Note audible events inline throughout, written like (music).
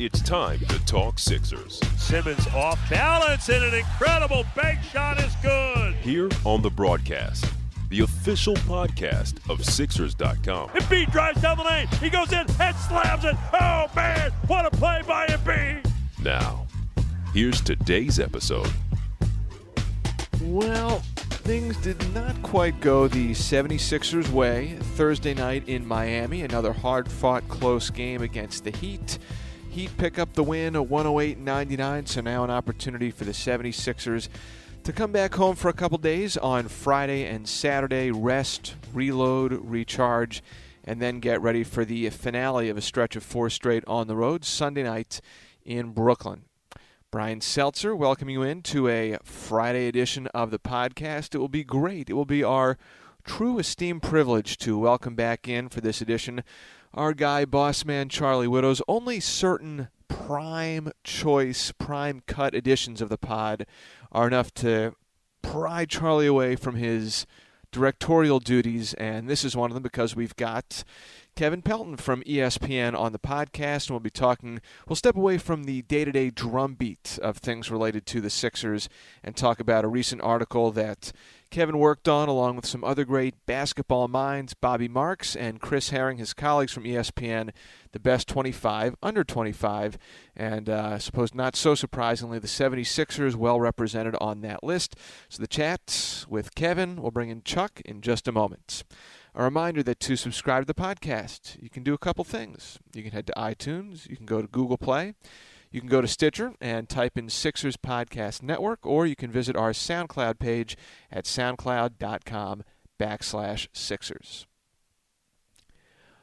It's time to talk Sixers. Simmons off balance and an incredible bank shot is good. Here on the broadcast, the official podcast of Sixers.com. Embiid drives down the lane. He goes in and slams it. Oh man, what a play by Embiid! Now, here's today's episode. Well, things did not quite go the 76ers way Thursday night in Miami. Another hard fought close game against the Heat. Heat pick up the win, a 108 99. So now an opportunity for the 76ers to come back home for a couple days on Friday and Saturday, rest, reload, recharge, and then get ready for the finale of a stretch of four straight on the road Sunday night in Brooklyn. Brian Seltzer, welcome you in to a Friday edition of the podcast. It will be great. It will be our true esteemed privilege to welcome back in for this edition our guy, boss man Charlie Widdoes. Only certain prime choice, prime cut editions of the pod are enough to pry Charlie away from his directorial duties, and this is one of them because we've got Kevin Pelton from ESPN on the podcast, and we'll be talking. We'll step away from the day to day drumbeat of things related to the Sixers and talk about a recent article that Kevin worked on along with some other great basketball minds, Bobby Marks and Chris Herring, his colleagues from ESPN, the best 25, under 25, and uh, I suppose not so surprisingly, the 76ers well represented on that list. So the chat with Kevin, we'll bring in Chuck in just a moment. A reminder that to subscribe to the podcast, you can do a couple things. You can head to iTunes, you can go to Google Play. You can go to Stitcher and type in Sixers Podcast Network, or you can visit our SoundCloud page at soundcloud.com backslash Sixers.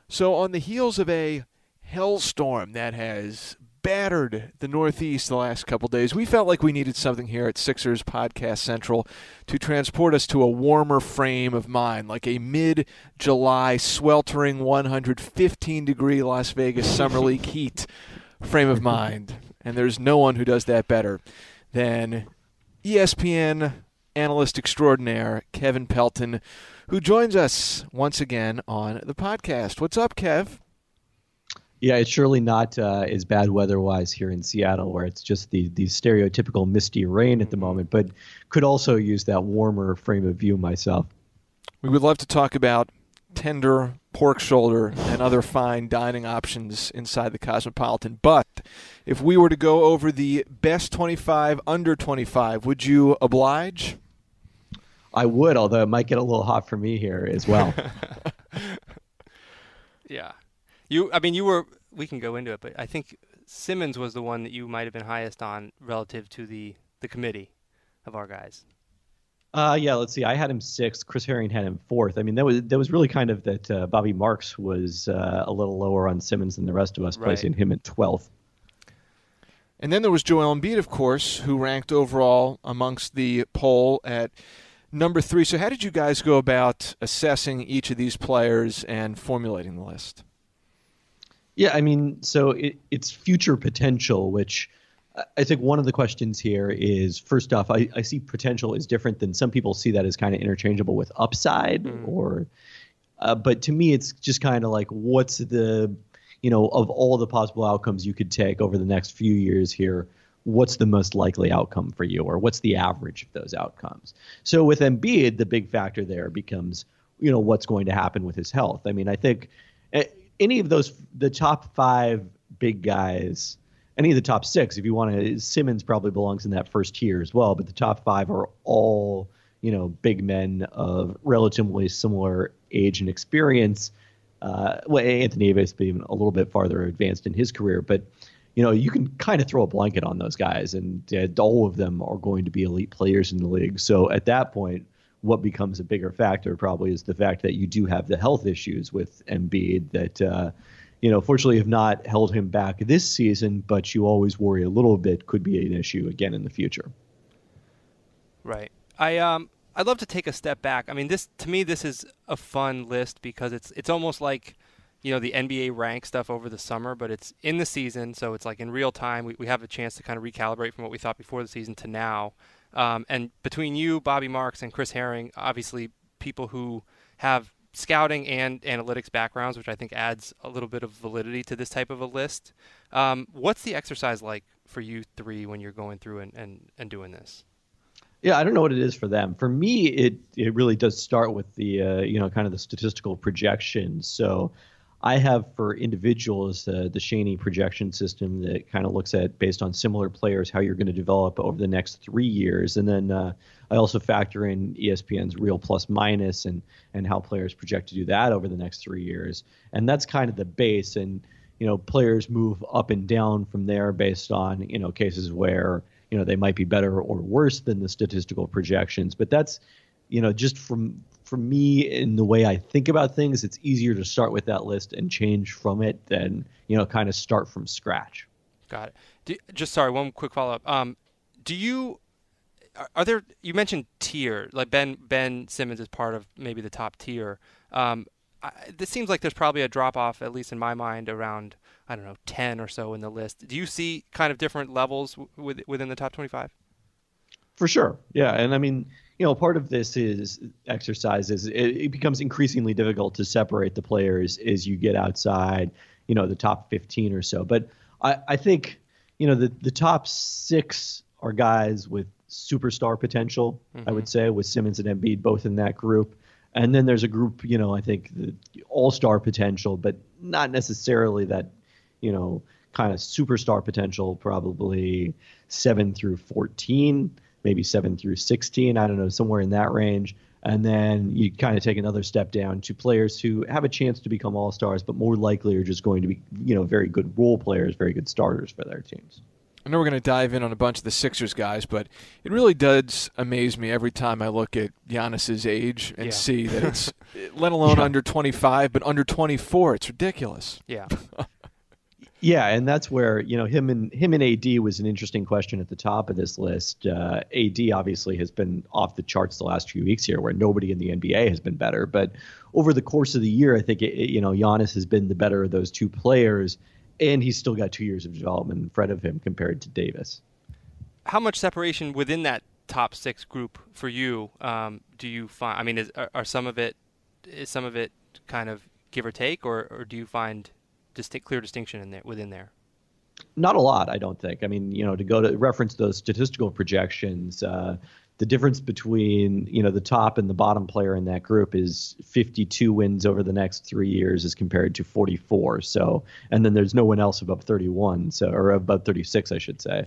So, on the heels of a hellstorm that has battered the Northeast the last couple days, we felt like we needed something here at Sixers Podcast Central to transport us to a warmer frame of mind, like a mid July sweltering 115 degree Las Vegas Summer (laughs) League heat frame of mind, and there's no one who does that better than ESPN analyst extraordinaire Kevin Pelton, who joins us once again on the podcast. What's up, Kev? Yeah, it's surely not uh, as bad weather-wise here in Seattle, where it's just the the stereotypical misty rain at the moment. But could also use that warmer frame of view myself. We would love to talk about tender pork shoulder and other fine dining options inside the Cosmopolitan. But if we were to go over the best 25 under 25, would you oblige? I would, although it might get a little hot for me here as well. (laughs) yeah. You I mean you were we can go into it, but I think Simmons was the one that you might have been highest on relative to the the committee of our guys. Uh, yeah, let's see. I had him sixth. Chris Herring had him fourth. I mean, that was that was really kind of that. Uh, Bobby Marks was uh, a little lower on Simmons than the rest of us, right. placing him at twelfth. And then there was Joel Embiid, of course, who ranked overall amongst the poll at number three. So, how did you guys go about assessing each of these players and formulating the list? Yeah, I mean, so it, it's future potential, which I think one of the questions here is first off, I, I see potential is different than some people see that as kind of interchangeable with upside mm. or, uh, but to me, it's just kind of like what's the, you know, of all the possible outcomes you could take over the next few years here, what's the most likely outcome for you or what's the average of those outcomes? So with Embiid, the big factor there becomes, you know, what's going to happen with his health. I mean, I think eh, any of those, the top five big guys, any of the top six, if you want to, Simmons probably belongs in that first tier as well. But the top five are all, you know, big men of relatively similar age and experience. Uh, well, Anthony Davis being a little bit farther advanced in his career, but you know, you can kind of throw a blanket on those guys, and uh, all of them are going to be elite players in the league. So at that point, what becomes a bigger factor probably is the fact that you do have the health issues with Embiid that. Uh, you know, fortunately have not held him back this season, but you always worry a little bit could be an issue again in the future. Right. I um I'd love to take a step back. I mean, this to me this is a fun list because it's it's almost like you know the NBA rank stuff over the summer, but it's in the season, so it's like in real time. We we have a chance to kind of recalibrate from what we thought before the season to now. Um, and between you, Bobby Marks, and Chris Herring, obviously people who have scouting and analytics backgrounds, which I think adds a little bit of validity to this type of a list. Um, what's the exercise like for you three when you're going through and, and, and doing this? Yeah, I don't know what it is for them. For me, it it really does start with the uh, you know kind of the statistical projections. So I have for individuals uh, the SCHOENE projection system that kind of looks at based on similar players how you're going to develop over the next three years, and then uh, I also factor in ESPN's real plus minus and and how players project to do that over the next three years, and that's kind of the base. And you know, players move up and down from there based on you know cases where you know they might be better or worse than the statistical projections, but that's you know just from for me in the way I think about things, it's easier to start with that list and change from it than you know kind of start from scratch. Got it. Do, just sorry, one quick follow up. Um, do you are there? You mentioned tier, like Ben Ben Simmons is part of maybe the top tier. Um, I, this seems like there's probably a drop off, at least in my mind, around I don't know ten or so in the list. Do you see kind of different levels w- within the top twenty five? For sure, yeah, and I mean you know, part of this is exercises. It, it, becomes increasingly difficult to separate the players as you get outside, you know, the top 15 or so. But I, I think, you know, the, the top six are guys with superstar potential, mm-hmm. I would mm-hmm. say, with Simmons and Embiid both in that group. And then there's a group, you know, I think the all star potential, but not necessarily that, you know, kind of superstar potential, probably seven through 14 maybe seven through 16. I don't know, somewhere in that range. And then you kind of take another step down to players who have a chance to become all stars, but more likely are just going to be, you know, very good role players, very good starters for their teams. I know we're going to dive in on a bunch of the Sixers guys, but it really does amaze me every time I look at Giannis's age and yeah. see that it's, (laughs) let alone yeah. under 25, but under 24. It's ridiculous. Yeah. (laughs) Yeah, and that's where you know him and him and AD was an interesting question at the top of this list. Uh, AD obviously has been off the charts the last few weeks here, where nobody in the NBA has been better. But over the course of the year, I think it, you know Giannis has been the better of those two players, and he's still got two years of development in front of him compared to Davis. How much separation within that top six group for you um, do you find? I mean, is, are, are some of it is some of it kind of give or take, or, or do you find distinct, clear distinction in there within there? Not a lot, I don't think. I mean, you know, to go to reference those statistical projections, uh, the difference between you know the top and the bottom player in that group is 52 wins over the next three years as compared to 44. So, and then there's no one else above 31, so or above 36, I should say.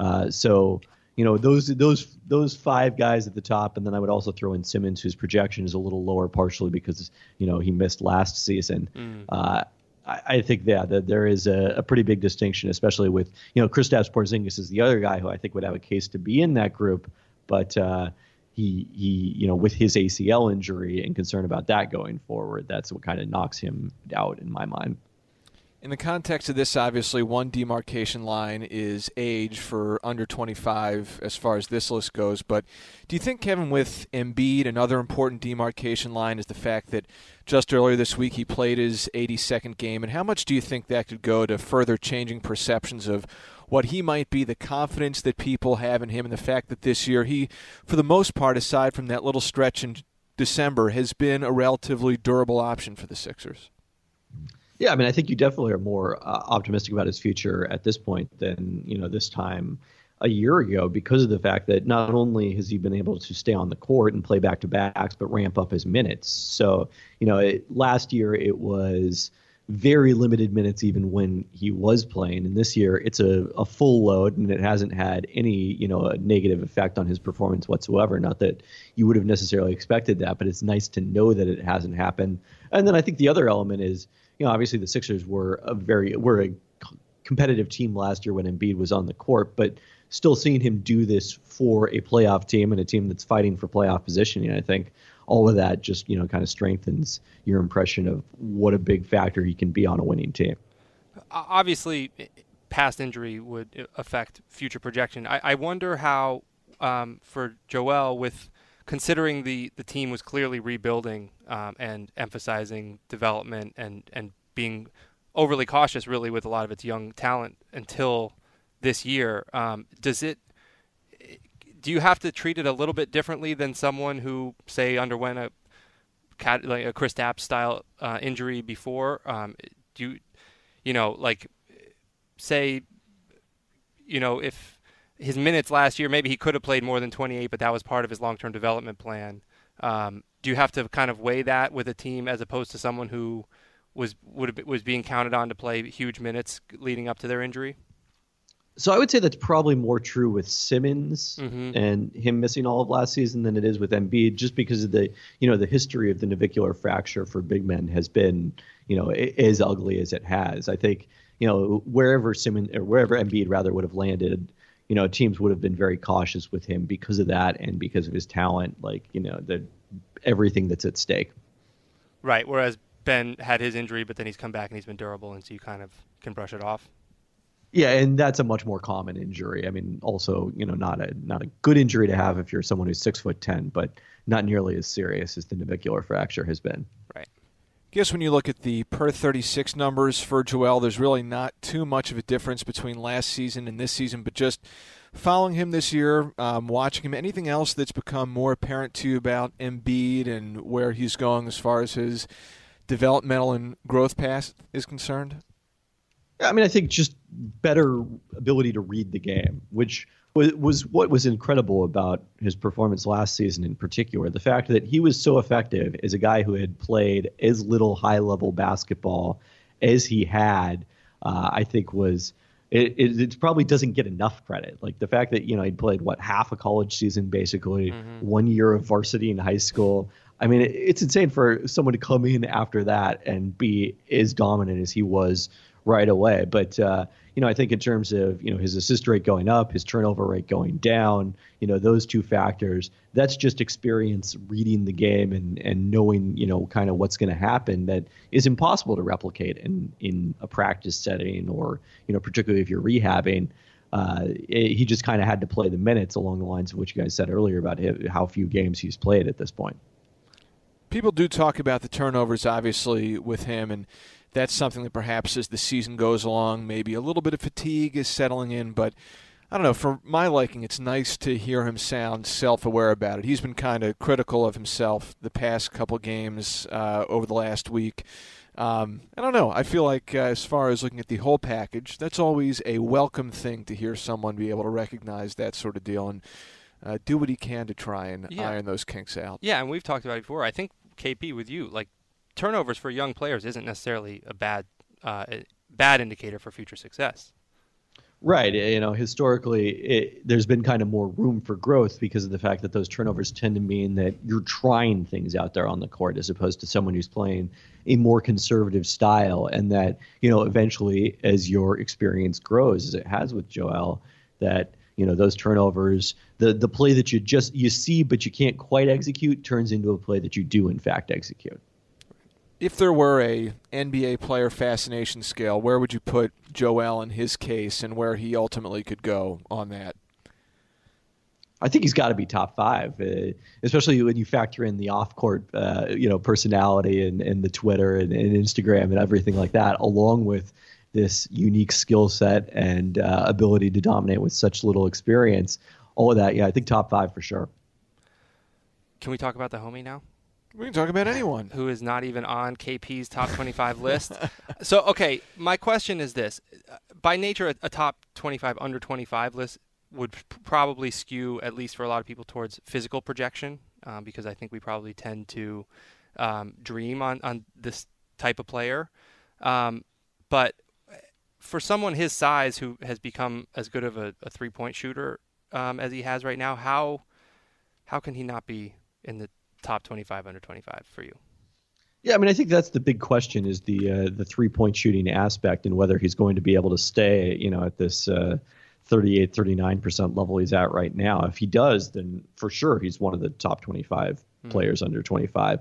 Uh, so, you know those those those five guys at the top, and then I would also throw in Simmons, whose projection is a little lower, partially because you know he missed last season. Mm. Uh, I, think yeah, that there is a, a, pretty big distinction, especially with you know Kristaps Porzingis is the other guy who I think would have a case to be in that group, but uh, he he you know with his ACL injury and concern about that going forward, that's what kind of knocks him out in my mind. In the context of this, obviously, one demarcation line is age for under 25 as far as this list goes. But do you think, Kevin, with Embiid, another important demarcation line is the fact that just earlier this week he played his 82nd game? And how much do you think that could go to further changing perceptions of what he might be, the confidence that people have in him, and the fact that this year he, for the most part, aside from that little stretch in December, has been a relatively durable option for the Sixers? Yeah, I mean, I think you definitely are more uh, optimistic about his future at this point than you know this time a year ago because of the fact that not only has he been able to stay on the court and play back to backs, but ramp up his minutes. So you know, it, last year it was very limited minutes even when he was playing, and this year it's a, a full load and it hasn't had any you know negative effect on his performance whatsoever. Not that you would have necessarily expected that, but it's nice to know that it hasn't happened. And then I think the other element is you know, obviously the Sixers were a very were a competitive team last year when Embiid was on the court, but still seeing him do this for a playoff team and a team that's fighting for playoff positioning, I think all of that just you know kind of strengthens your impression of what a big factor he can be on a winning team. Obviously, past injury would affect future projection. I, I wonder how um, for Joel with considering the, the team was clearly rebuilding um, and emphasizing development and, and being overly cautious really with a lot of its young talent until this year. Um, does it? Do you have to treat it a little bit differently than someone who, say, underwent a like a Kristaps style uh, injury before? Um, do you, you know, like, say, you know, if his minutes last year, maybe he could have played more than 28, but that was part of his long-term development plan. Um, do you have to kind of weigh that with a team as opposed to someone who was would have, was being counted on to play huge minutes leading up to their injury? So I would say that's probably more true with Simmons mm-hmm. and him missing all of last season than it is with Embiid, just because of the you know the history of the navicular fracture for big men has been you know as ugly as it has. I think you know wherever Simmons or wherever Embiid rather would have landed you know, teams would have been very cautious with him because of that and because of his talent, like, you know, the everything that's at stake. Right. Whereas Ben had his injury, but then he's come back and he's been durable, and so you kind of can brush it off. Yeah, and that's a much more common injury. I mean, also, you know, not a not a good injury to have if you're someone who's six foot ten, but not nearly as serious as the navicular fracture has been. Right. I guess when you look at the per 36 numbers for Joel, there's really not too much of a difference between last season and this season, but just following him this year, um, watching him, anything else that's become more apparent to you about Embiid and where he's going as far as his developmental and growth path is concerned? I mean, I think just better ability to read the game, which was, was what was incredible about his performance last season in particular. The fact that he was so effective as a guy who had played as little high level basketball as he had, uh, I think was. It, it, it, probably doesn't get enough credit. Like the fact that you know he played what half a college season, basically mm-hmm. one year of varsity in high school. I mean, it, it's insane for someone to come in after that and be as dominant as he was right away. But uh, you know, I think in terms of you know his assist rate going up, his turnover rate going down, you know, those two factors, that's just experience reading the game and and knowing you know kind of what's going to happen that is impossible to replicate in in a practice setting or you know particularly if you're rehabbing. Uh, it, he just kind of had to play the minutes along the lines of what you guys said earlier about how few games he's played at this point. People do talk about the turnovers, obviously, with him, and that's something that perhaps as the season goes along, maybe a little bit of fatigue is settling in. But I don't know. For my liking, it's nice to hear him sound self-aware about it. He's been kind of critical of himself the past couple games uh, over the last week. Um, I don't know. I feel like uh, as far as looking at the whole package, that's always a welcome thing to hear someone be able to recognize that sort of deal and uh, do what he can to try and yeah. iron those kinks out. Yeah, and we've talked about it before. I think KP with you, like turnovers for young players isn't necessarily a bad uh, bad indicator for future success. Right. You know, historically, it, there's been kind of more room for growth because of the fact that those turnovers tend to mean that you're trying things out there on the court as opposed to someone who's playing a more conservative style. And that, you know, eventually, as your experience grows, as it has with Joel, that, you know, those turnovers, the, the play that you just you see but you can't quite execute turns into a play that you do in fact execute. If there were a NBA player fascination scale, where would you put Joel in his case, and where he ultimately could go on that? I think he's got to be top five, uh, especially when you factor in the off-court, uh, you know, personality and, and the Twitter and, and, Instagram and everything like that, along with this unique skill set and uh, ability to dominate with such little experience. All of that, yeah, I think top five for sure. Can we talk about the homie now? We can talk about anyone who is not even on KP's top 25 list. (laughs) So, okay, my question is this: by nature, a, a top 25 under 25 list would probably skew, at least for a lot of people, towards physical projection, um, because I think we probably tend to um, dream on, on this type of player. Um, but for someone his size who has become as good of a, a three point shooter um, as he has right now, how how can he not be in the top 25 under 25 for you? Yeah, I mean, I think that's the big question is the uh, the three point shooting aspect and whether he's going to be able to stay, you know, at this uh, 38, 39% level he's at right now. If he does, then for sure he's one of the top 25 mm-hmm. players under 25.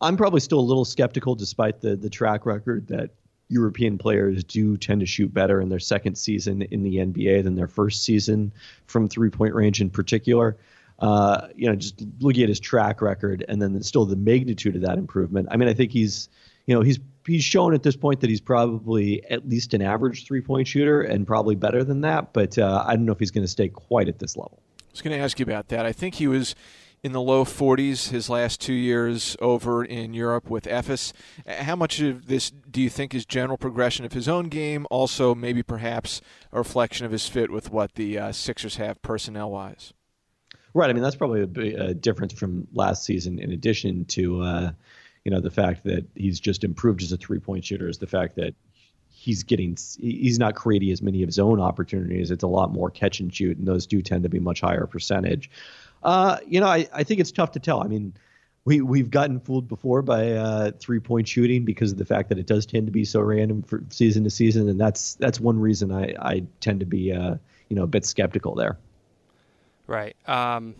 I'm probably still a little skeptical despite the the track record that European players do tend to shoot better in their second season in the NBA than their first season from three point range in particular. Uh, you know, just looking at his track record and then still the magnitude of that improvement. I mean, I think he's, you know, he's he's shown at this point that he's probably at least an average three point shooter and probably better than that. But uh, I don't know if he's going to stay quite at this level. I was going to ask you about that. I think he was in the low 40s his last two years over in Europe with Efes. How much of this do you think is general progression of his own game? Also, maybe perhaps a reflection of his fit with what the uh, Sixers have personnel wise? Right. I mean, that's probably a, a difference from last season. In addition to, uh, you know, the fact that he's just improved as a three-point shooter, is the fact that he's getting he's not creating as many of his own opportunities. It's a lot more catch and shoot, and those do tend to be much higher percentage. Uh, you know, I, I think it's tough to tell. I mean, we we've gotten fooled before by uh, three point shooting because of the fact that it does tend to be so random for season to season, and that's that's one reason I I tend to be uh, you know a bit skeptical there. Right. Um,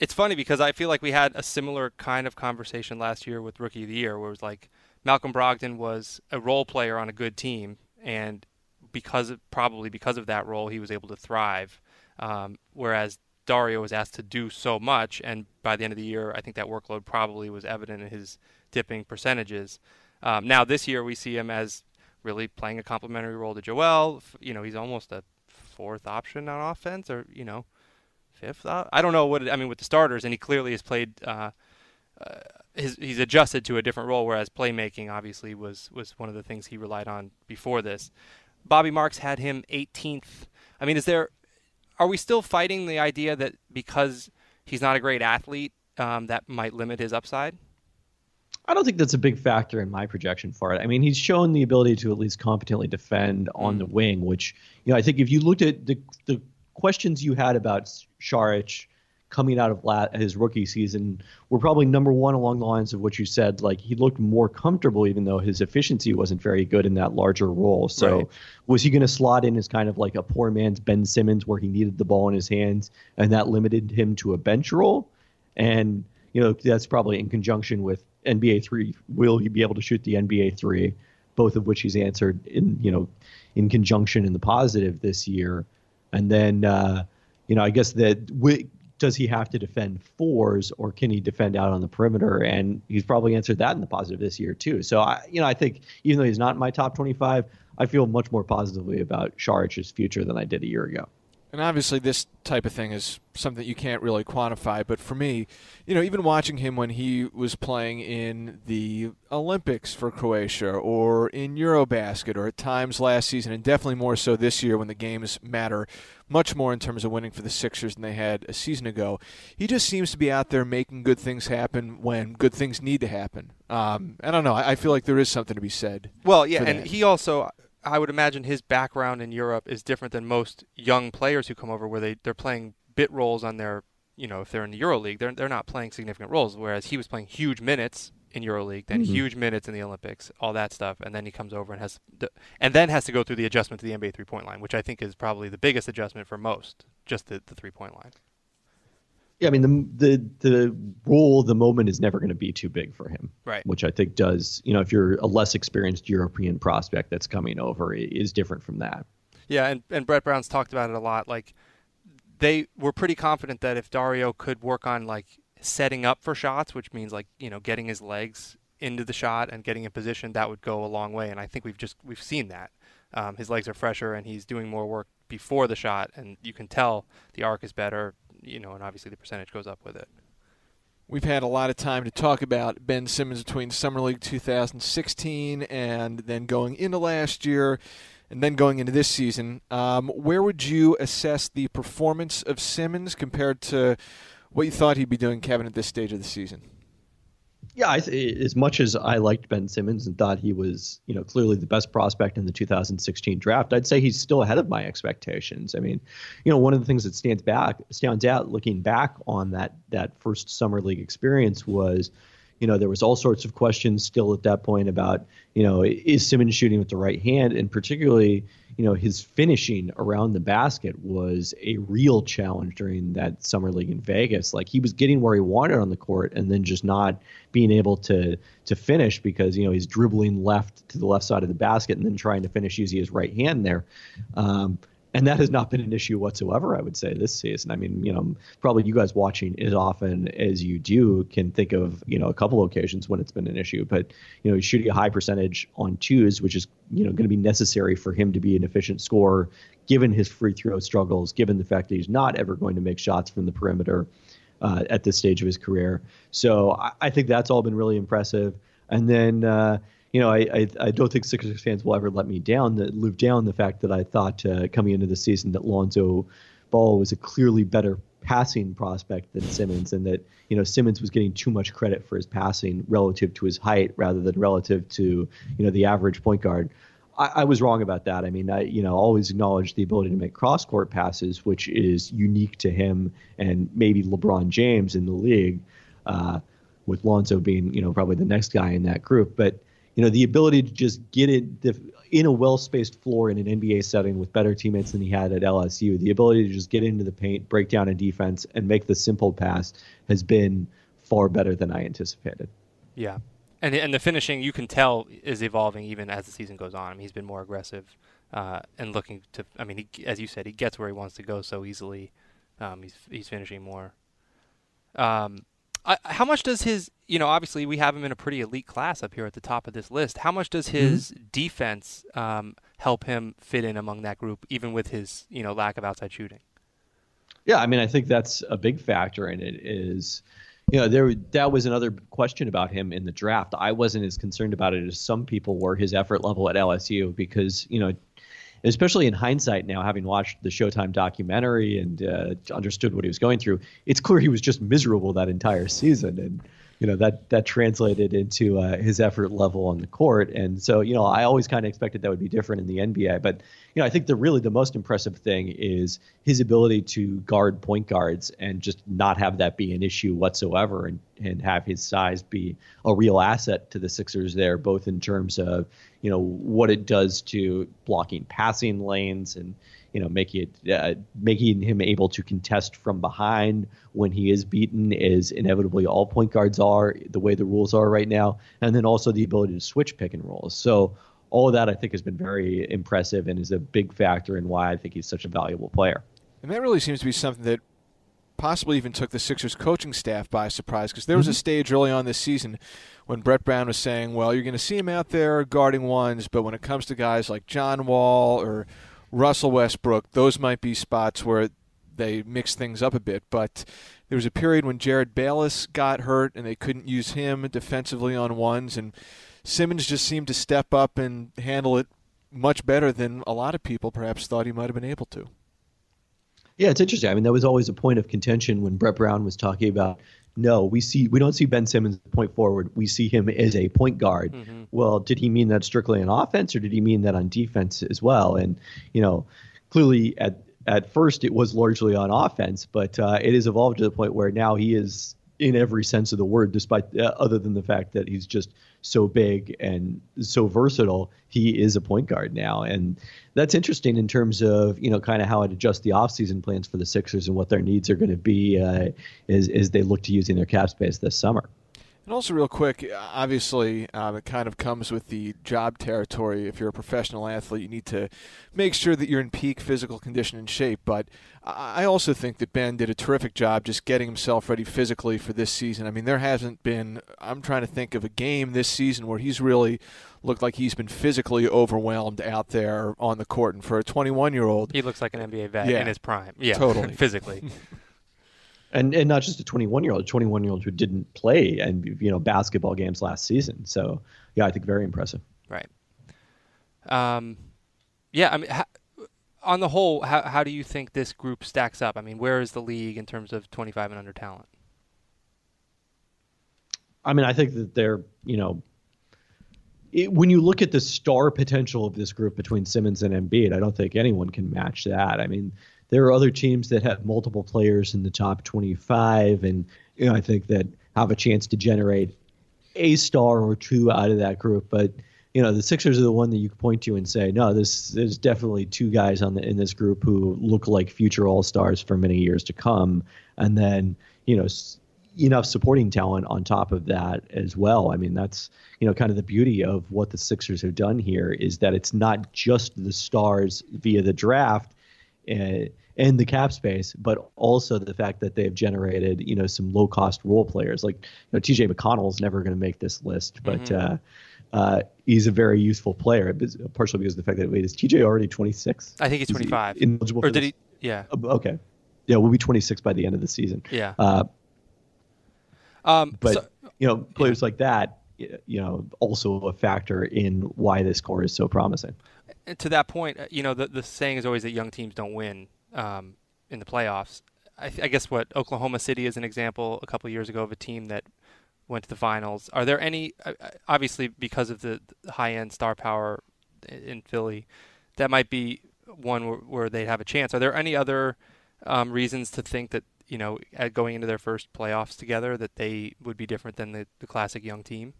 it's funny because I feel like we had a similar kind of conversation last year with Rookie of the Year, where it was like Malcolm Brogdon was a role player on a good team, and because of, probably because of that role, he was able to thrive. Um, whereas Dario was asked to do so much, and by the end of the year, I think that workload probably was evident in his dipping percentages. Um, now this year, we see him as really playing a complementary role to Joel. You know, he's almost a fourth option on offense, or you know, fifth. Uh, I don't know what it, I mean with the starters, and he clearly has played. Uh, uh, his, he's adjusted to a different role, whereas playmaking obviously was was one of the things he relied on before this. Bobby Marks had him 18th. I mean, is there? Are we still fighting the idea that because he's not a great athlete, um, that might limit his upside? I don't think that's a big factor in my projection for it. I mean, he's shown the ability to at least competently defend on mm. the wing, which you know I think if you looked at the the questions you had about Saric coming out of his rookie season were probably number one along the lines of what you said. Like he looked more comfortable, even though his efficiency wasn't very good in that larger role. So right. was he going to slot in as kind of like a poor man's Ben Simmons, where he needed the ball in his hands, and that limited him to a bench role? And you know that's probably in conjunction with NBA three. Will he be able to shoot the NBA three? Both of which he's answered in you know in conjunction in the positive this year. And then, uh, you know, I guess that does he have to defend fours or can he defend out on the perimeter? And he's probably answered that in the positive this year too. So I, you know, I think even though he's not in my top 25, I feel much more positively about Saric's future than I did a year ago. And obviously, this type of thing is something that you can't really quantify. But for me, you know, even watching him when he was playing in the Olympics for Croatia or in Eurobasket or at times last season, and definitely more so this year when the games matter much more in terms of winning for the Sixers than they had a season ago, he just seems to be out there making good things happen when good things need to happen. Um, I don't know. I, I feel like there is something to be said. Well, yeah, and he also I would imagine his background in Europe is different than most young players who come over, where they they're playing bit roles on their, you know, if they're in the EuroLeague, they're they're not playing significant roles. Whereas he was playing huge minutes in EuroLeague, then mm-hmm. huge minutes in the Olympics, all that stuff, and then he comes over and has, the, and then has to go through the adjustment to the NBA three point line, which I think is probably the biggest adjustment for most, just the, the three point line. Yeah, I mean the the the role, the moment is never going to be too big for him, right? Which I think does, you know, if you're a less experienced European prospect that's coming over, is different from that. Yeah, and and Brett Brown's talked about it a lot. Like they were pretty confident that if Dario could work on like setting up for shots, which means like you know getting his legs into the shot and getting in position, that would go a long way. And I think we've just we've seen that. Um, his legs are fresher and he's doing more work before the shot, and you can tell the arc is better you know, and obviously the percentage goes up with it. We've had a lot of time to talk about Ben Simmons between Summer League 2016 and then going into last year and then going into this season. Um, where would you assess the performance of Simmons compared to what you thought he'd be doing, Kevin, at this stage of the season? Yeah, I as much as I liked Ben Simmons and thought he was, you know, clearly the best prospect in the 2016 draft, I'd say he's still ahead of my expectations. I mean, you know, one of the things that stands back stands out looking back on that that first summer league experience was you know, there was all sorts of questions still at that point about, you know, is Simmons shooting with the right hand, and particularly, you know, his finishing around the basket was a real challenge during that summer league in Vegas. Like he was getting where he wanted on the court, and then just not being able to to finish because you know he's dribbling left to the left side of the basket and then trying to finish using his right hand there. Um, and that has not been an issue whatsoever. I would say this season. I mean, you know, probably you guys watching as often as you do can think of you know a couple occasions when it's been an issue. But you know, he's shooting a high percentage on twos, which is you know going to be necessary for him to be an efficient scorer, given his free throw struggles, given the fact that he's not ever going to make shots from the perimeter uh, at this stage of his career. So I, I, think that's all been really impressive. And then. Uh, you know, I, I, I, don't think Sixers fans will ever let me down, that live down the fact that I thought uh, coming into the season that Lonzo Ball was a clearly better passing prospect than Simmons, and that you know Simmons was getting too much credit for his passing relative to his height rather than relative to you know the average point guard. I, I was wrong about that. I mean, I you know always acknowledge the ability to make cross court passes, which is unique to him and maybe LeBron James in the league, uh, with Lonzo being you know probably the next guy in that group, but you know, the ability to just get it in a well-spaced floor in an NBA setting with better teammates than he had at LSU, the ability to just get into the paint, break down a defense, and make the simple pass has been far better than I anticipated. Yeah, and and the finishing you can tell is evolving even as the season goes on. I mean, he's been more aggressive uh, and looking to. I mean, he, as you said, he gets where he wants to go so easily. Um, he's he's finishing more. Um, How much does his, you know, obviously we have him in a pretty elite class up here at the top of this list. How much does his mm-hmm. defense um, help him fit in among that group, even with his, you know, lack of outside shooting? Yeah, I mean, I think that's a big factor in it. Is you know, there that was another question about him in the draft. I wasn't as concerned about it as some people were. His effort level at LSU, because you know, especially in hindsight now, having watched the Showtime documentary and uh, understood what he was going through, it's clear he was just miserable that entire season, and you know that that translated into uh, his effort level on the court. And so, you know, I always kind of expected that would be different in the NBA, but you know, I think the really the most impressive thing is his ability to guard point guards and just not have that be an issue whatsoever, and and have his size be a real asset to the Sixers there, both in terms of you know what it does to blocking passing lanes and you know making it uh, making him able to contest from behind when he is beaten is inevitably all point guards are the way the rules are right now, and then also the ability to switch pick and rolls. So all of that I think has been very impressive and is a big factor in why I think he's such a valuable player. And that really seems to be something that possibly even took the Sixers coaching staff by surprise because there was mm-hmm. a stage early on this season when Brett Brown was saying, well, you're going to see him out there guarding ones, but when it comes to guys like John Wall or Russell Westbrook, those might be spots where they mix things up a bit. But there was a period when Jerryd Bayless got hurt and they couldn't use him defensively on ones, and Simmons just seemed to step up and handle it much better than a lot of people perhaps thought he might have been able to. Yeah, it's interesting. I mean, that was always a point of contention when Brett Brown was talking about no, we see we don't see Ben Simmons point forward. We see him as a point guard. Mm-hmm. Well, did he mean that strictly on offense, or did he mean that on defense as well? And you know, clearly at at first it was largely on offense, but uh, it has evolved to the point where now he is in every sense of the word, despite uh, other than the fact that he's just so big and so versatile. He is a point guard now, and that's interesting in terms of you know kind of how it adjusts the offseason plans for the Sixers and what their needs are going to be uh, as as they look to using their cap space this summer. And also, real quick, obviously, um, it kind of comes with the job territory. If you're a professional athlete, you need to make sure that you're in peak physical condition and shape. But I also think that Ben did a terrific job just getting himself ready physically for this season. I mean, there hasn't been, I'm trying to think of a game this season where he's really looked like he's been physically overwhelmed out there on the court. And for a 21 year old, he looks like an NBA vet yeah, in his prime. Yeah, totally. (laughs) physically. (laughs) and and not just a 21 year old, a 21 year old who didn't play and you know basketball games last season. So yeah, I think very impressive. Right. Um, yeah. I mean, ha- on the whole, how how do you think this group stacks up? I mean, where is the league in terms of 25 and under talent? I mean, I think that they're you know. It, when you look at the star potential of this group between Simmons and Embiid, I don't think anyone can match that. I mean, there are other teams that have multiple players in the top 25, and you know I think that have a chance to generate a star or two out of that group. But you know the Sixers are the one that you can point to and say, no, this there's definitely two guys on the in this group who look like future All Stars for many years to come, and then you know enough supporting talent on top of that as well. I mean, that's you know kind of the beauty of what the Sixers have done here is that it's not just the stars via the draft and, and the cap space, but also the fact that they've generated, you know, some low cost role players. Like, you know, TJ McConnell is never going to make this list, but mm-hmm. uh, uh, he's a very useful player, partially because of the fact that wait, is TJ already 26? I think he's 25. He or did he? Yeah. Uh, okay. Yeah, we'll be 26 by the end of the season. Yeah. Uh, um, but so, you know, players yeah. like that, you know, also a factor in why this core is so promising to that point, uh, you know, the the saying is always that young teams don't win um, in the playoffs. I, I, guess what Oklahoma City is an example a couple years ago of a team that went to the finals. Are there any, uh, uh, obviously because of the high end star power in Philly, that might be one where, where they'd have a chance. Are there any other um, reasons to think that you know, going into their first playoffs together, that they would be different than the, the classic young team?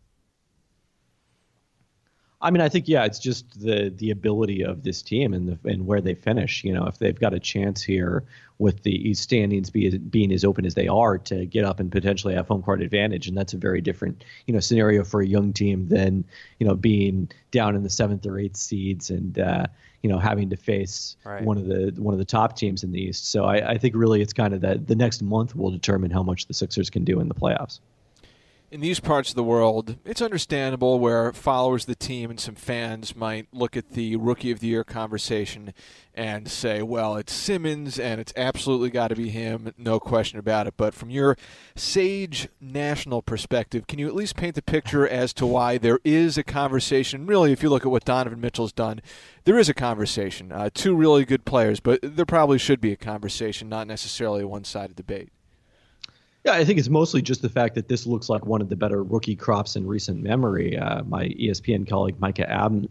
I mean, I think yeah, it's just the the ability of this team and the and where they finish. You know, if they've got a chance here with the East standings be, being as open as they are to get up and potentially have home court advantage, and that's a very different you know scenario for a young team than you know being down in the seventh or eighth seeds and uh, you know having to face right. one of the one of the top teams in the East. So I, I think really it's kind of that the next month will determine how much the Sixers can do in the playoffs in these parts of the world, it's understandable where followers of the team and some fans might look at the Rookie of the Year conversation and say, well, it's Simmons and it's absolutely got to be him, no question about it. But from your sage national perspective, can you at least paint the picture as to why there is a conversation? Really, if you look at what Donovan Mitchell's done, there is a conversation. Uh, two really good players, but there probably should be a conversation, not necessarily a one sided debate. Yeah, I think it's mostly just the fact that this looks like one of the better rookie crops in recent memory. Uh, my ESPN colleague Micah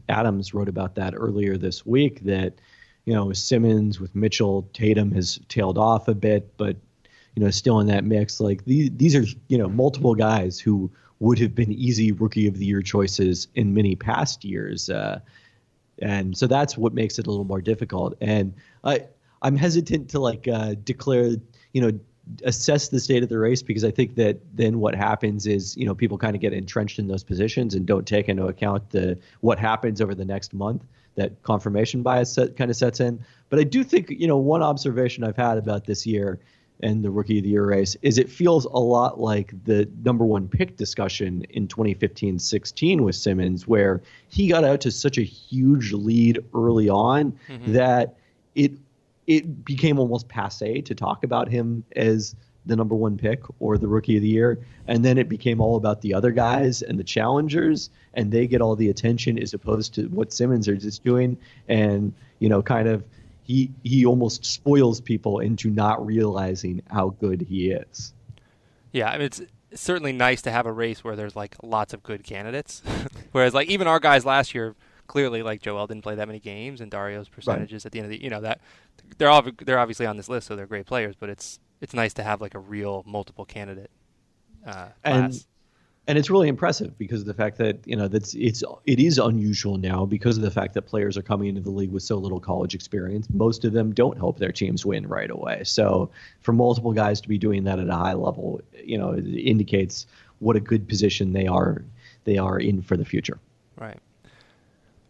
Adams wrote about that earlier this week. That you know Simmons with Mitchell, Tatum has tailed off a bit, but you know still in that mix. Like these, these are you know multiple guys who would have been easy rookie of the year choices in many past years, uh, and so that's what makes it a little more difficult. And I I'm hesitant to like uh, declare you know assess the state of the race because I think that then what happens is you know people kind of get entrenched in those positions and don't take into account the what happens over the next month. That confirmation bias set, kind of sets in. But I do think you know one observation I've had about this year and the rookie of the year race is it feels a lot like the number one pick discussion in 2015-16 with Simmons, where he got out to such a huge lead early on mm-hmm. that it it became almost passe to talk about him as the number one pick or the rookie of the year. And then it became all about the other guys and the challengers, and they get all the attention as opposed to what Simmons is just doing. And, you know, kind of he he almost spoils people into not realizing how good he is. Yeah, I mean it's certainly nice to have a race where there's like lots of good candidates. (laughs) Whereas like even our guys last year clearly like Joel didn't play that many games and Dario's percentages right. at the end of the you know that they're all they're obviously on this list so they're great players but it's it's nice to have like a real multiple candidate. uh, And- class. and it's really impressive because of the fact that you know that's it's it is unusual now because of the fact that players are coming into the league with so little college experience. Most of them don't help their teams win right away. So for multiple guys to be doing that at a high level, you know, it indicates what a good position they are they are in for the future. Right.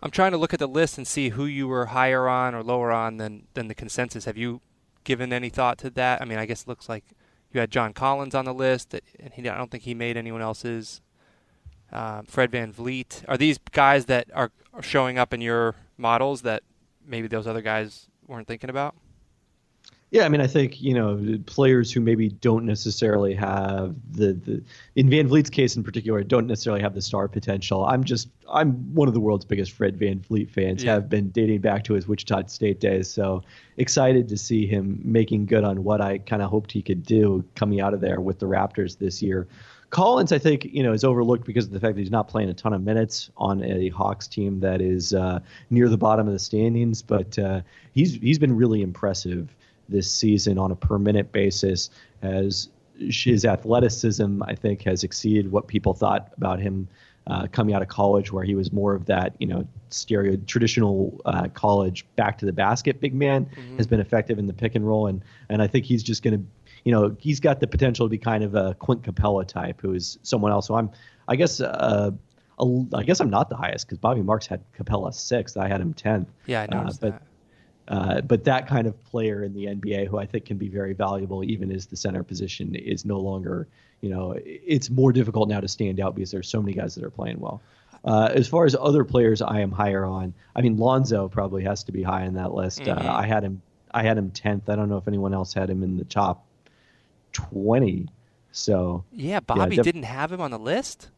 I'm trying to look at the list and see who you were higher on or lower on than than the consensus. Have you given any thought to that? I mean, I guess it looks like you had John Collins on the list, and he, I don't think he made anyone else's. Um, Fred VanVleet. Are these guys that are, are showing up in your models that maybe those other guys weren't thinking about? Yeah, I mean, I think you know players who maybe don't necessarily have the, the in VanVleet's case in particular don't necessarily have the star potential. I'm just I'm one of the world's biggest Fred VanVleet fans. Yeah. Have been dating back to his Wichita State days. So excited to see him making good on what I kind of hoped he could do coming out of there with the Raptors this year. Collins, I think, you know, is overlooked because of the fact that he's not playing a ton of minutes on a Hawks team that is uh, near the bottom of the standings. But uh, he's he's been really impressive this season on a per minute basis. As his athleticism, I think, has exceeded what people thought about him uh, coming out of college, where he was more of that, you know, stereo traditional uh, college back to the basket big man. Has been effective in the pick and roll, and and I think he's just going to you know, he's got the potential to be kind of a Clint Capela type, who is someone else. So I'm, I guess, uh, a, I guess I'm not the highest because Bobby Marks had Capela sixth. I had him tenth. Yeah, I Uh, noticed but that. Uh, but that kind of player in the NBA, who I think can be very valuable, even as the center position is no longer, you know, it's more difficult now to stand out because there's so many guys that are playing well. Uh, as far as other players, I am higher on. I mean, Lonzo probably has to be high on that list. Mhm. Uh, I had him. I had him tenth. I don't know if anyone else had him in the top twenty. So Yeah, Bobby def- didn't have him on the list,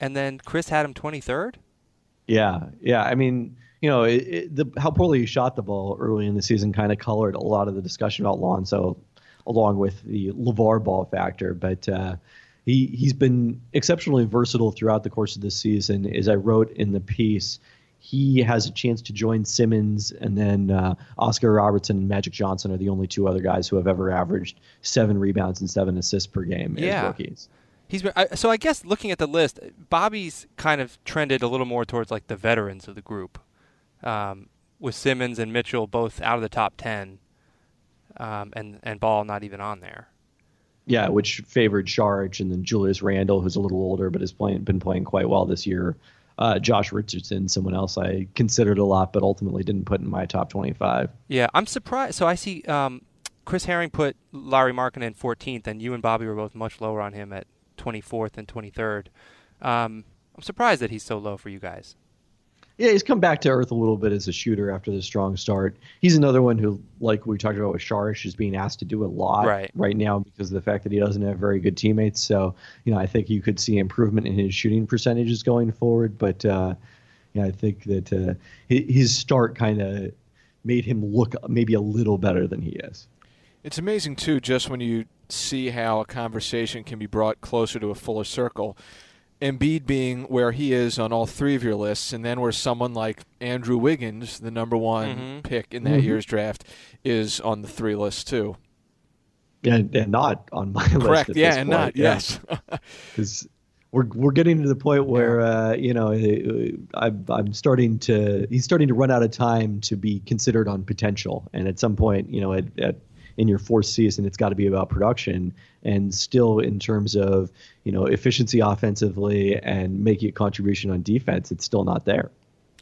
and then Chris had him 23rd. Yeah, yeah. I mean, you know, it, it, the how poorly he shot the ball early in the season kind of colored a lot of the discussion about Lonzo, along with the LaVar Ball factor. But uh, he he's been exceptionally versatile throughout the course of this season. As I wrote in the piece, he has a chance to join Simmons, and then uh, Oscar Robertson and Magic Johnson are the only two other guys who have ever averaged seven rebounds and seven assists per game Yeah. as rookies. He's been, I, so I guess looking at the list, Bobby's kind of trended a little more towards like the veterans of the group, um, with Simmons and Mitchell both out of the top 10, um, and and Ball not even on there. Yeah, which favored Sharge and then Julius Randle, who's a little older but has playing been playing quite well this year. Uh, Josh Richardson, someone else I considered a lot, but ultimately didn't put in my top 25. Yeah, I'm surprised. So I see um, Chris Herring put Lauri Markkanen in 14th, and you and Bobby were both much lower on him at 24th and 23rd. Um, I'm surprised that he's so low for you guys. Yeah, he's come back to earth a little bit as a shooter after the strong start. He's another one who, like we talked about with Sharish, is being asked to do a lot Right. now because of the fact that he doesn't have very good teammates. So, you know, I think you could see improvement in his shooting percentages going forward. But, uh, yeah, I think that uh, his start kind of made him look maybe a little better than he is. It's amazing too, just when you see how a conversation can be brought closer to a fuller circle. Embiid being where he is on all three of your lists, and then where someone like Andrew Wiggins, the number one Mhm. pick in that Mhm. year's draft, is on the three list too. and, and not on my (laughs) list. Correct. Yeah, this and point. not Yeah. yes. because we're we're getting to the point where uh, you know uh, I'm I'm starting to he's starting to run out of time to be considered on potential, and at some point, you know, at, at in your fourth season, it's got to be about production, and still in terms of you know efficiency offensively and making a contribution on defense, it's still not there.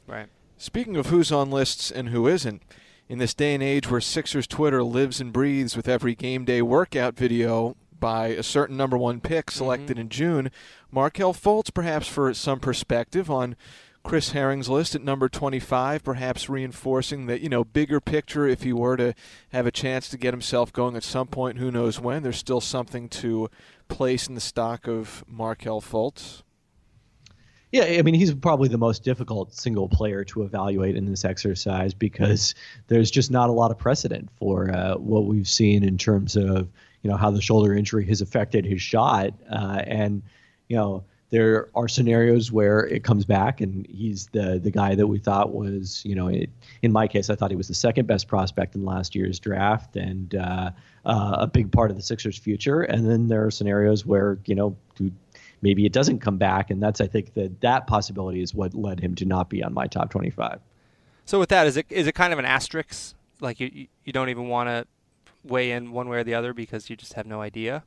Right. Speaking of who's on lists and who isn't, in this day and age where Sixers Twitter lives and breathes with every game day workout video by a certain number one pick selected mm-hmm. in June, Markelle Fultz, perhaps for some perspective on Chris Herring's list at number 25, perhaps reinforcing that, you know, bigger picture if he were to have a chance to get himself going at some point, who knows when, there's still something to place in the stock of Markelle Fultz. Yeah, I mean, he's probably the most difficult single player to evaluate in this exercise because there's just not a lot of precedent for uh, what we've seen in terms of you know how the shoulder injury has affected his shot, uh, and you know there are scenarios where it comes back and he's the the guy that we thought was, you know, it, in my case, I thought he was the second best prospect in last year's draft and uh, uh, a big part of the Sixers' future. And then there are scenarios where, you know, maybe it doesn't come back, and that's I think that that possibility is what led him to not be on my top 25. So with that, is it is it kind of an asterisk? Like you you don't even want to weigh in one way or the other because you just have no idea.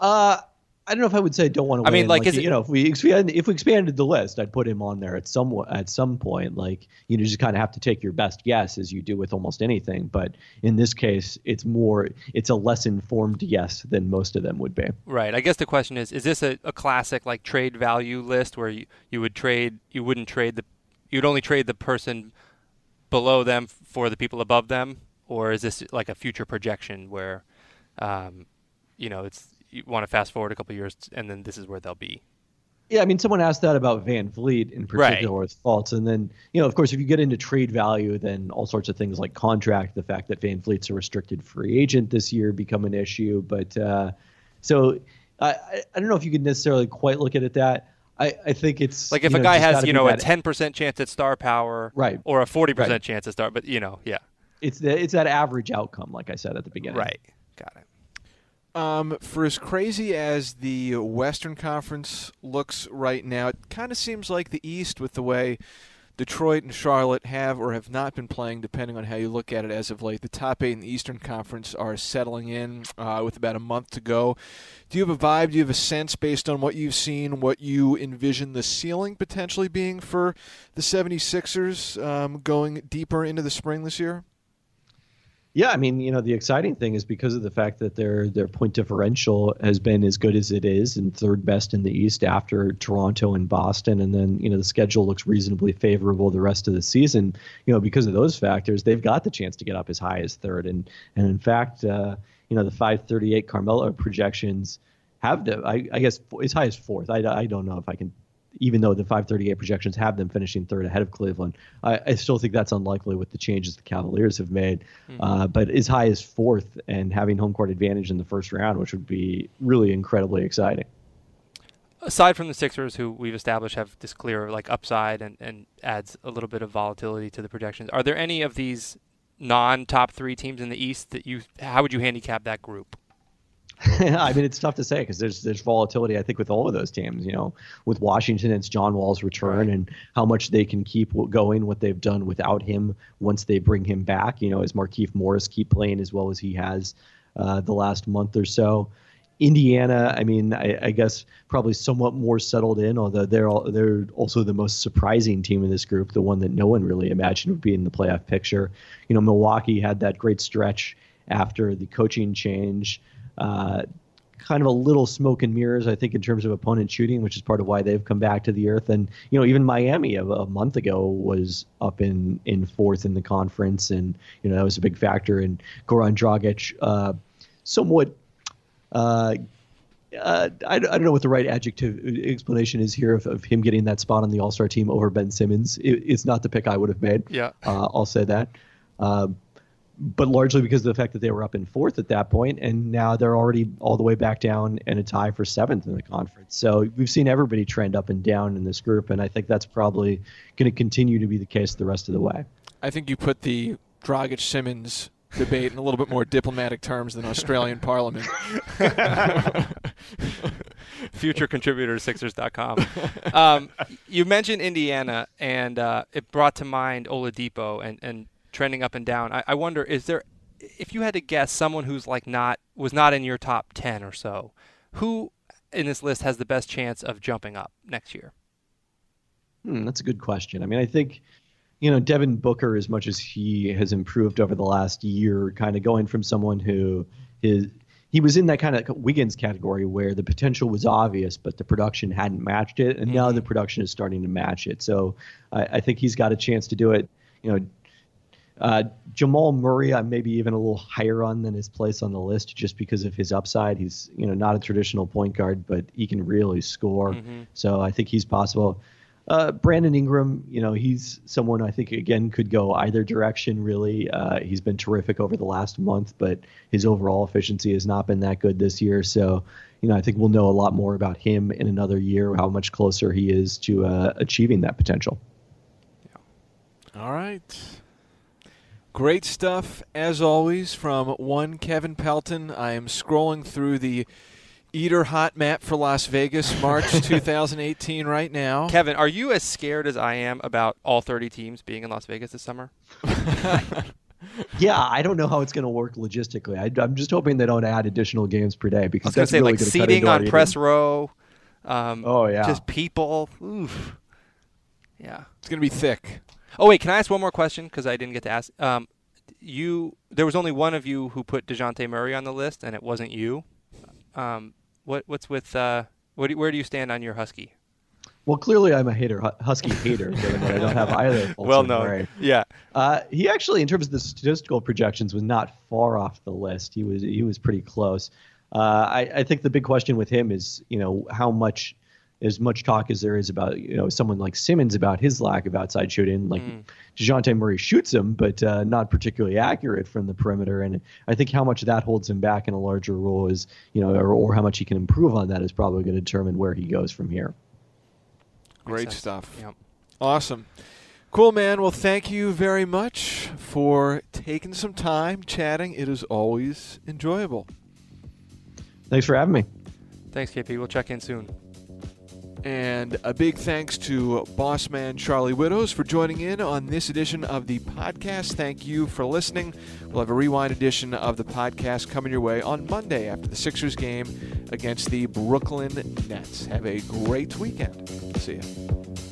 Uh, I don't know if I would say I don't want to. I mean, like, like you it, know, if we expand, if we expanded the list, I'd put him on there at some at some point. Like, you know, just kind of have to take your best guess as you do with almost anything. But in this case, it's more, it's a less informed yes than most of them would be. Right. I guess the question is: Is this a, a classic like trade value list where you, you would trade, you wouldn't trade the, you'd only trade the person below them for the people above them, or is this like a future projection where, um, you know, it's you want to fast forward a couple years and then this is where they'll be. Yeah, I mean, someone asked that about VanVleet in particular right. with Fultz, and then you know, of course, if you get into trade value, then all sorts of things like contract, the fact that VanVleet's a restricted free agent this year become an issue. But uh, so I, I don't know if you could necessarily quite look at it that. I, I think it's like if a know, guy has you know a ten percent chance at star power, right, or a forty percent right. chance at star, but you know, yeah, it's the, it's that average outcome, like I said at the beginning. Right, got it. Um, for as crazy as the Western Conference looks right now, it kind of seems like the East, with the way Detroit and Charlotte have or have not been playing, depending on how you look at it as of late. The top eight in the Eastern Conference are settling in uh, with about a month to go. Do you have a vibe? Do you have a sense based on what you've seen, what you envision the ceiling potentially being for the 76ers um, going deeper into the spring this year? Yeah, I mean, you know, the exciting thing is because of the fact that their their point differential has been as good as it is and third best in the East after Toronto and Boston, and then you know the schedule looks reasonably favorable the rest of the season. You know, because of those factors, they've got the chance to get up as high as third, and and in fact, uh, you know, the 538 Carmelo projections have to, I, I guess, as high as fourth. I, I don't know if I can even though the 538 projections have them finishing third ahead of Cleveland, I, I still think that's unlikely with the changes the Cavaliers have made. Mm-hmm. Uh, but as high as fourth and having home court advantage in the first round, which would be really incredibly exciting. Aside from the Sixers, who we've established have this clear like upside and, and adds a little bit of volatility to the projections, are there any of these non-top three teams in the East that you? How would you handicap that group? (laughs) I mean, it's tough to say because there's there's volatility. I think with all of those teams, you know, with Washington, it's John Wall's return and how much they can keep going. What they've done without him once they bring him back. You know, as Markieff Morris keep playing as well as he has uh, the last month or so. Indiana, I mean, I, I, guess probably somewhat more settled in, although they're all, they're also the most surprising team in this group, the one that no one really imagined would be in the playoff picture. You know, Milwaukee had that great stretch after the coaching change uh, kind of a little smoke and mirrors, I think, in terms of opponent shooting, which is part of why they've come back to the earth. And you know, even Miami a, a month ago was up in in fourth in the conference, and you know that was a big factor. And Goran Dragic, uh, somewhat. Uh, uh, I, I, don't know what the right adjective explanation is here of, of him getting that spot on the All Star team over Ben Simmons. It, it's not the pick I would have made. Yeah, uh, I'll say that. Uh, but largely because of the fact that they were up in fourth at that point, and now they're already all the way back down in a tie for seventh in the conference. So we've seen everybody trend up and down in this group, and I think that's probably going to continue to be the case the rest of the way. I think you put the Dragic Simmons debate in a little bit more diplomatic terms than Australian (laughs) Parliament. (laughs) Future contributor to Sixers.com. Um, you mentioned Indiana, and uh, it brought to mind Oladipo and, and trending up and down. I, I wonder, is there, if you had to guess, someone who's like not was not in your top ten or so, who in this list has the best chance of jumping up next year? Hmm, that's a good question. I mean, I think you know Devin Booker, as much as he has improved over the last year, kind of going from someone who is he was in that kind of Wiggins category where the potential was obvious, but the production hadn't matched it, and mm-hmm. now the production is starting to match it. So I, I, think he's got a chance to do it. You know, uh, Jamal Murray, I'm maybe even a little higher on than his place on the list just because of his upside. He's you know not a traditional point guard, but he can really score. Mm-hmm. So I think he's possible. Uh, Brandon Ingram, you know, he's someone I think again could go either direction. Really, uh, he's been terrific over the last month, but his overall efficiency has not been that good this year. So, you know, I think we'll know a lot more about him in another year, how much closer he is to uh, achieving that potential. Yeah. All right. Great stuff, as always, from one Kevin Pelton. I am scrolling through the Eater Hot Map for Las Vegas, March (laughs) 2018, right now. Kevin, are you as scared as I am about all 30 teams being in Las Vegas this summer? (laughs) yeah, I don't know how it's going to work logistically. I, am just hoping they don't add additional games per day because I was going to say really like seating on press row. Um, oh yeah, just people. Oof. Yeah, it's going to be thick. Oh wait, can I ask one more question because I didn't get to ask? Um, you there was only one of you who put Dejounte Murray on the list, and it wasn't you. Um, what what's with uh, what do, where do you stand on your Husky? Well, clearly I'm a hater, Husky hater, given that I don't have either. (laughs) well known. Murray. Yeah. Uh, he actually, in terms of the statistical projections, was not far off the list. He was he was pretty close. Uh, I, I think the big question with him is, you know, how much as much talk as there is about you know someone like Simmons about his lack of outside shooting. Like mm. Dejounte Murray shoots him, but uh, not particularly accurate from the perimeter. And I think how much that holds him back in a larger role is you know, or, or how much he can improve on that is probably going to determine where he goes from here. Great stuff. Yep. Awesome. Cool, man. Well, thank you very much for taking some time chatting. It is always enjoyable. Thanks for having me. Thanks, KP. We'll check in soon. And a big thanks to boss man Charlie Widdoes for joining in on this edition of the podcast. Thank you for listening. We'll have a rewind edition of the podcast coming your way on Monday after the Sixers game against the Brooklyn Nets. Have a great weekend. See you.